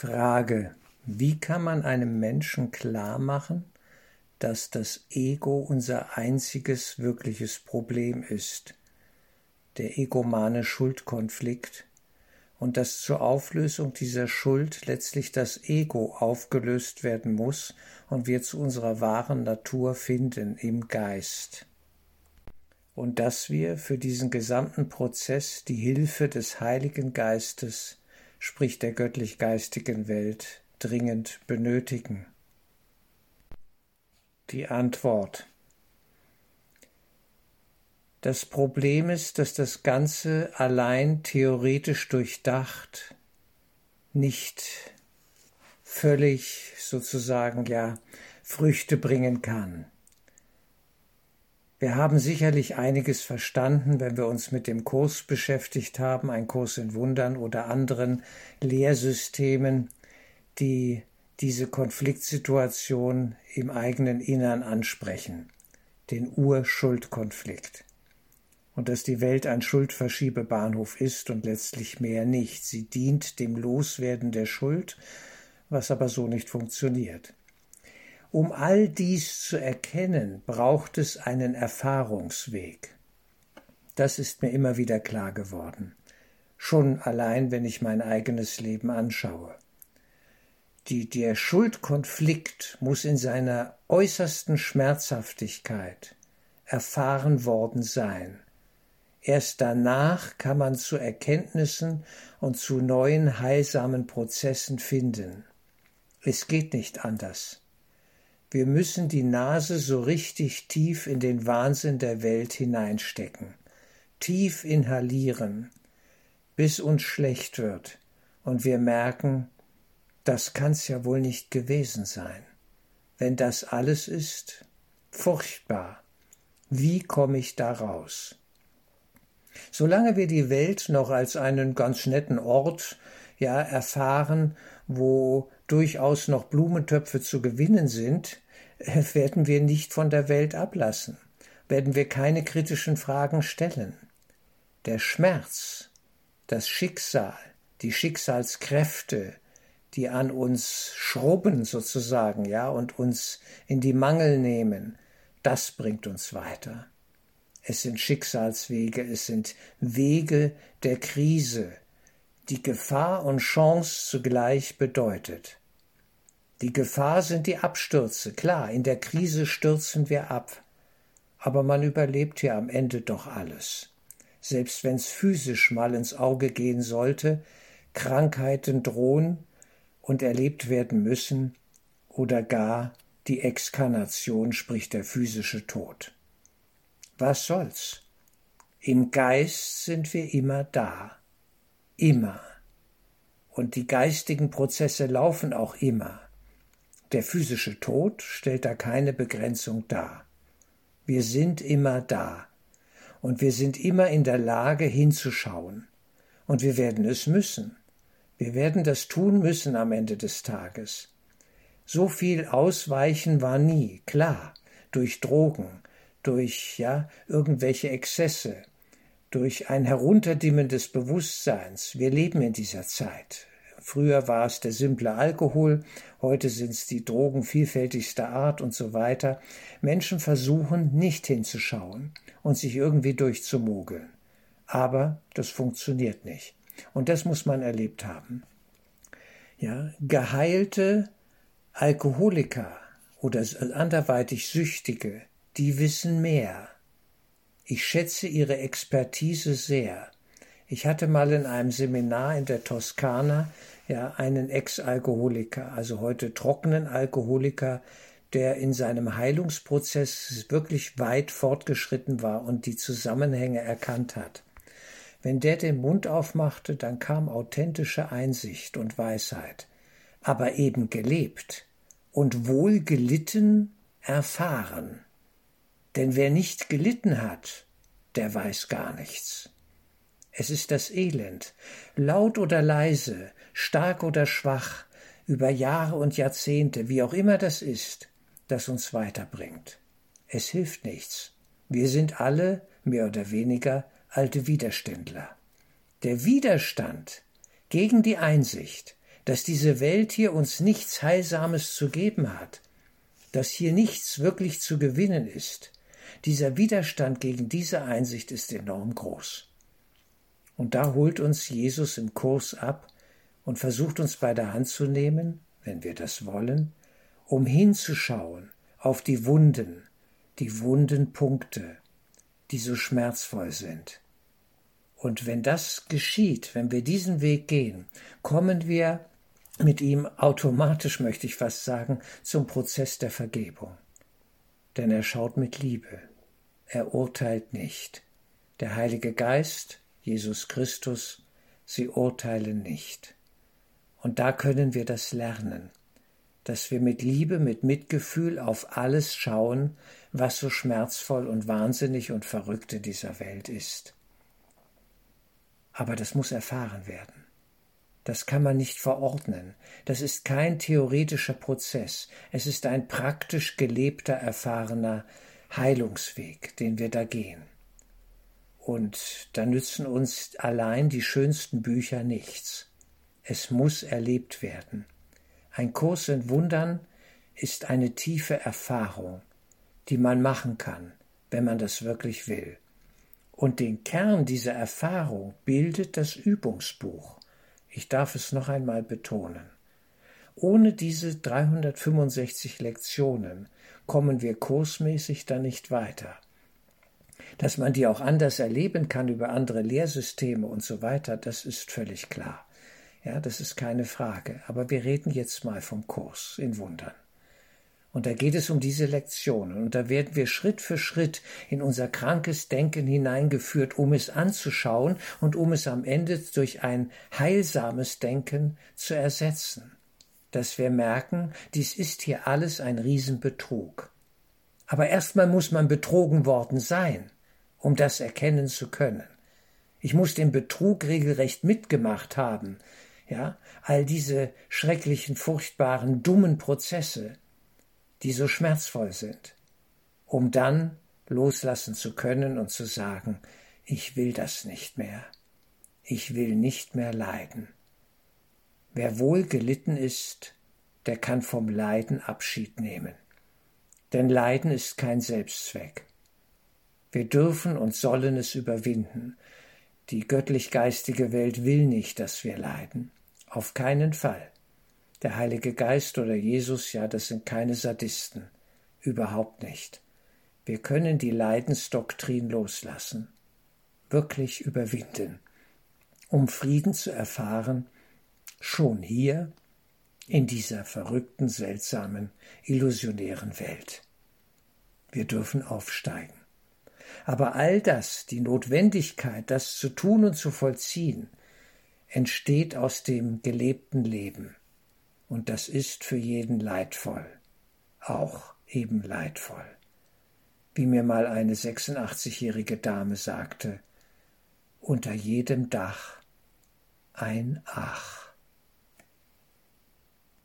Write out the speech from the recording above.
Frage. Wie kann man einem Menschen klar machen, dass das Ego unser einziges wirkliches Problem ist, der egomane Schuldkonflikt, und dass zur Auflösung dieser Schuld letztlich das Ego aufgelöst werden muss und wir zu unserer wahren Natur finden im Geist. Und dass wir für diesen gesamten Prozess die Hilfe des Heiligen Geistes sprich der göttlich-geistigen Welt, dringend benötigen? Die Antwort Das Problem ist, dass das Ganze allein theoretisch durchdacht nicht völlig sozusagen ja Früchte bringen kann. Wir haben sicherlich einiges verstanden, wenn wir uns mit dem Kurs beschäftigt haben, ein Kurs in Wundern oder anderen Lehrsystemen, die diese Konfliktsituation im eigenen Innern ansprechen, den Urschuldkonflikt. Und dass die Welt ein Schuldverschiebebahnhof ist und letztlich mehr nicht. Sie dient dem Loswerden der Schuld, was aber so nicht funktioniert. Um all dies zu erkennen, braucht es einen Erfahrungsweg. Das ist mir immer wieder klar geworden. Schon allein, wenn ich mein eigenes Leben anschaue. Die, der Schuldkonflikt muss in seiner äußersten Schmerzhaftigkeit erfahren worden sein. Erst danach kann man zu Erkenntnissen und zu neuen heilsamen Prozessen finden. Es geht nicht anders. Wir müssen die Nase so richtig tief in den Wahnsinn der Welt hineinstecken, tief inhalieren, bis uns schlecht wird und wir merken, das kann's ja wohl nicht gewesen sein. Wenn das alles ist, furchtbar. Wie komme ich da raus? Solange wir die Welt noch als einen ganz netten Ort ja erfahren, wo durchaus noch Blumentöpfe zu gewinnen sind, werden wir nicht von der Welt ablassen, werden wir keine kritischen Fragen stellen. Der Schmerz, das Schicksal, die Schicksalskräfte, die an uns schrubben sozusagen, ja, und uns in die Mangel nehmen, das bringt uns weiter. Es sind Schicksalswege, es sind Wege der Krise, die Gefahr und Chance zugleich bedeutet. Die Gefahr sind die Abstürze. Klar, in der Krise stürzen wir ab. Aber man überlebt ja am Ende doch alles. Selbst wenn's physisch mal ins Auge gehen sollte, Krankheiten drohen und erlebt werden müssen oder gar die Exkarnation, sprich der physische Tod. Was soll's? Im Geist sind wir immer da. Immer. Und die geistigen Prozesse laufen auch immer. Der physische Tod stellt da keine Begrenzung dar. Wir sind immer da. Und wir sind immer in der Lage hinzuschauen. Und wir werden es müssen. Wir werden das tun müssen am Ende des Tages. So viel Ausweichen war nie, klar, durch Drogen, durch ja irgendwelche Exzesse, durch ein Herunterdimmen des Bewusstseins. Wir leben in dieser Zeit. Früher war es der simple Alkohol, heute sind es die Drogen vielfältigster Art und so weiter. Menschen versuchen nicht hinzuschauen und sich irgendwie durchzumogeln. Aber das funktioniert nicht. Und das muss man erlebt haben. Ja, geheilte Alkoholiker oder anderweitig Süchtige, die wissen mehr. Ich schätze ihre Expertise sehr. Ich hatte mal in einem Seminar in der Toskana ja einen Ex-Alkoholiker, also heute trockenen Alkoholiker, der in seinem Heilungsprozess wirklich weit fortgeschritten war und die Zusammenhänge erkannt hat. Wenn der den Mund aufmachte, dann kam authentische Einsicht und Weisheit, aber eben gelebt und wohl gelitten erfahren. Denn wer nicht gelitten hat, der weiß gar nichts. Es ist das Elend, laut oder leise, stark oder schwach, über Jahre und Jahrzehnte, wie auch immer das ist, das uns weiterbringt. Es hilft nichts. Wir sind alle, mehr oder weniger, alte Widerständler. Der Widerstand gegen die Einsicht, dass diese Welt hier uns nichts Heilsames zu geben hat, dass hier nichts wirklich zu gewinnen ist. Dieser Widerstand gegen diese Einsicht ist enorm groß. Und da holt uns Jesus im Kurs ab und versucht uns bei der Hand zu nehmen, wenn wir das wollen, um hinzuschauen auf die Wunden, die wunden Punkte, die so schmerzvoll sind. Und wenn das geschieht, wenn wir diesen Weg gehen, kommen wir mit ihm automatisch, möchte ich fast sagen, zum Prozess der Vergebung. Denn er schaut mit Liebe, er urteilt nicht. Der Heilige Geist, Jesus Christus, sie urteilen nicht. Und da können wir das lernen, dass wir mit Liebe, mit Mitgefühl auf alles schauen, was so schmerzvoll und wahnsinnig und verrückt in dieser Welt ist. Aber das muss erfahren werden. Das kann man nicht verordnen. Das ist kein theoretischer Prozess. Es ist ein praktisch gelebter, erfahrener Heilungsweg, den wir da gehen. Und da nützen uns allein die schönsten Bücher nichts. Es muss erlebt werden. Ein Kurs in Wundern ist eine tiefe Erfahrung, die man machen kann, wenn man das wirklich will. Und den Kern dieser Erfahrung bildet das Übungsbuch. Ich darf es noch einmal betonen. Ohne diese 365 Lektionen kommen wir kursmäßig da nicht weiter. Dass man die auch anders erleben kann über andere Lehrsysteme und so weiter, das ist völlig klar. Ja, das ist keine Frage. Aber wir reden jetzt mal vom Kurs in Wundern. Und da geht es um diese Lektionen. Und da werden wir Schritt für Schritt in unser krankes Denken hineingeführt, um es anzuschauen und um es am Ende durch ein heilsames Denken zu ersetzen. Dass wir merken, dies ist hier alles ein Riesenbetrug. Aber erstmal muss man betrogen worden sein, um das erkennen zu können. Ich muss den Betrug regelrecht mitgemacht haben, ja, all diese schrecklichen, furchtbaren, dummen Prozesse, die so schmerzvoll sind, um dann loslassen zu können und zu sagen, ich will das nicht mehr, ich will nicht mehr leiden. Wer wohl gelitten ist, der kann vom Leiden Abschied nehmen. Denn Leiden ist kein Selbstzweck. Wir dürfen und sollen es überwinden. Die göttlich-geistige Welt will nicht, dass wir leiden. Auf keinen Fall. Der Heilige Geist oder Jesus, ja, das sind keine Sadisten. Überhaupt nicht. Wir können die Leidensdoktrin loslassen, wirklich überwinden, um Frieden zu erfahren, schon hier in dieser verrückten, seltsamen, illusionären Welt. Wir dürfen aufsteigen. Aber all das, die Notwendigkeit, das zu tun und zu vollziehen, entsteht aus dem gelebten Leben und das ist für jeden leidvoll, auch eben leidvoll. Wie mir mal eine 86-jährige Dame sagte, unter jedem Dach ein Ach.